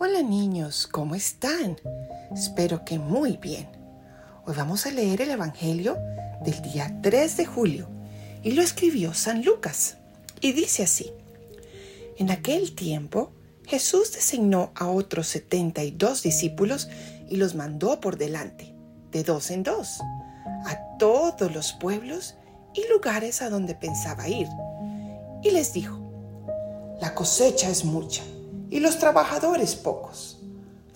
Hola niños, ¿cómo están? Espero que muy bien. Hoy vamos a leer el Evangelio del día 3 de julio y lo escribió San Lucas. Y dice así, en aquel tiempo Jesús designó a otros setenta y dos discípulos y los mandó por delante, de dos en dos, a todos los pueblos y lugares a donde pensaba ir. Y les dijo, la cosecha es mucha y los trabajadores pocos.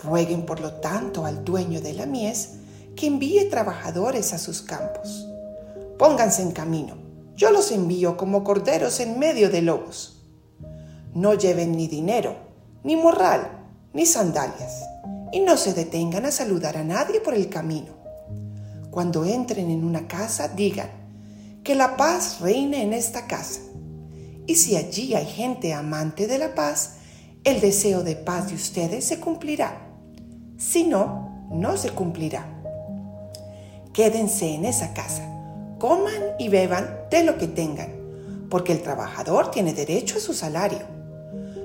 Rueguen por lo tanto al dueño de la mies que envíe trabajadores a sus campos. Pónganse en camino, yo los envío como corderos en medio de lobos. No lleven ni dinero, ni morral, ni sandalias, y no se detengan a saludar a nadie por el camino. Cuando entren en una casa, digan, que la paz reine en esta casa. Y si allí hay gente amante de la paz, el deseo de paz de ustedes se cumplirá. Si no, no se cumplirá. Quédense en esa casa, coman y beban de lo que tengan, porque el trabajador tiene derecho a su salario.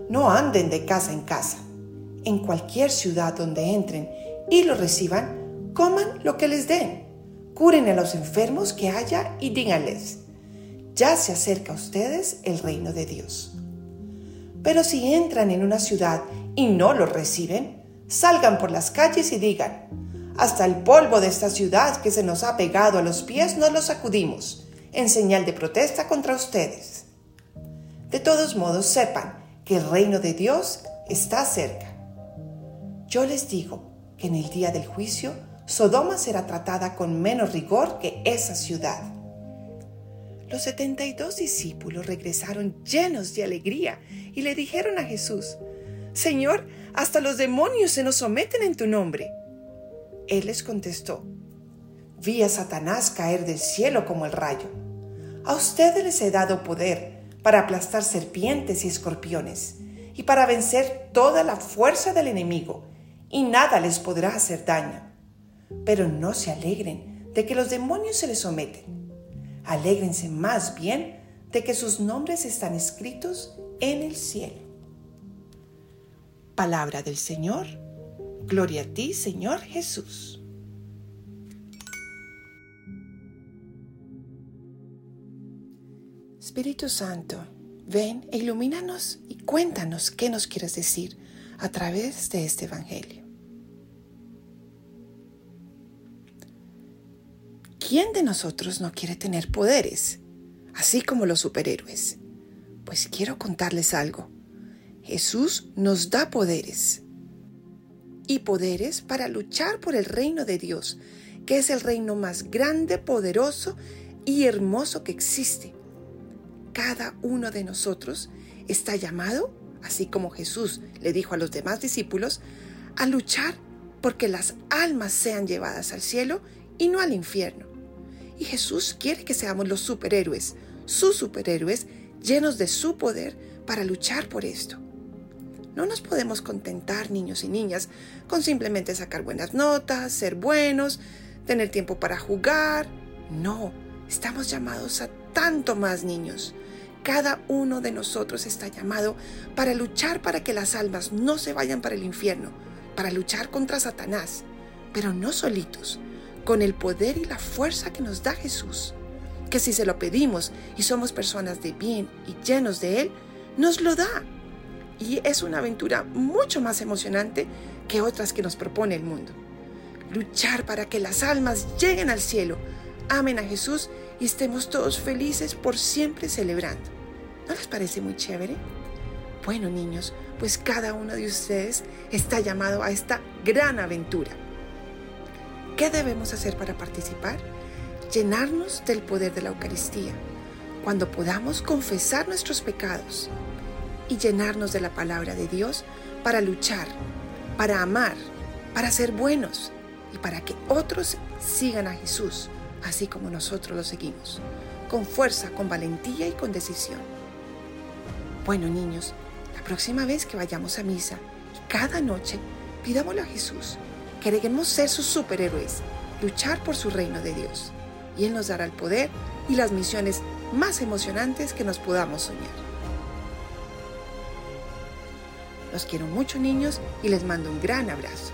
No anden de casa en casa. En cualquier ciudad donde entren y lo reciban, coman lo que les den. Curen a los enfermos que haya y díganles, ya se acerca a ustedes el reino de Dios. Pero si entran en una ciudad y no lo reciben, salgan por las calles y digan, hasta el polvo de esta ciudad que se nos ha pegado a los pies nos lo sacudimos, en señal de protesta contra ustedes. De todos modos, sepan que el reino de Dios está cerca. Yo les digo que en el día del juicio, Sodoma será tratada con menos rigor que esa ciudad. Los setenta y dos discípulos regresaron llenos de alegría y le dijeron a Jesús, Señor, hasta los demonios se nos someten en tu nombre. Él les contestó, vi a Satanás caer del cielo como el rayo. A ustedes les he dado poder para aplastar serpientes y escorpiones y para vencer toda la fuerza del enemigo, y nada les podrá hacer daño. Pero no se alegren de que los demonios se les someten Alégrense más bien de que sus nombres están escritos en el cielo. Palabra del Señor. Gloria a ti, Señor Jesús. Espíritu Santo, ven e ilumínanos y cuéntanos qué nos quieres decir a través de este Evangelio. ¿Quién de nosotros no quiere tener poderes? Así como los superhéroes. Pues quiero contarles algo. Jesús nos da poderes. Y poderes para luchar por el reino de Dios, que es el reino más grande, poderoso y hermoso que existe. Cada uno de nosotros está llamado, así como Jesús le dijo a los demás discípulos, a luchar porque las almas sean llevadas al cielo y no al infierno. Y Jesús quiere que seamos los superhéroes, sus superhéroes, llenos de su poder para luchar por esto. No nos podemos contentar, niños y niñas, con simplemente sacar buenas notas, ser buenos, tener tiempo para jugar. No, estamos llamados a tanto más niños. Cada uno de nosotros está llamado para luchar para que las almas no se vayan para el infierno, para luchar contra Satanás, pero no solitos, con el poder y la fuerza que nos da Jesús, que si se lo pedimos y somos personas de bien y llenos de Él, nos lo da. Y es una aventura mucho más emocionante que otras que nos propone el mundo. Luchar para que las almas lleguen al cielo, amen a Jesús y estemos todos felices por siempre celebrando. ¿No les parece muy chévere? Bueno, niños, pues cada uno de ustedes está llamado a esta gran aventura. ¿Qué debemos hacer para participar? Llenarnos del poder de la Eucaristía, cuando podamos confesar nuestros pecados y llenarnos de la palabra de Dios para luchar, para amar, para ser buenos y para que otros sigan a Jesús, así como nosotros lo seguimos, con fuerza, con valentía y con decisión. Bueno, niños, la próxima vez que vayamos a misa y cada noche pidámosle a Jesús Queremos ser sus superhéroes, luchar por su reino de Dios. Y Él nos dará el poder y las misiones más emocionantes que nos podamos soñar. Los quiero mucho niños y les mando un gran abrazo.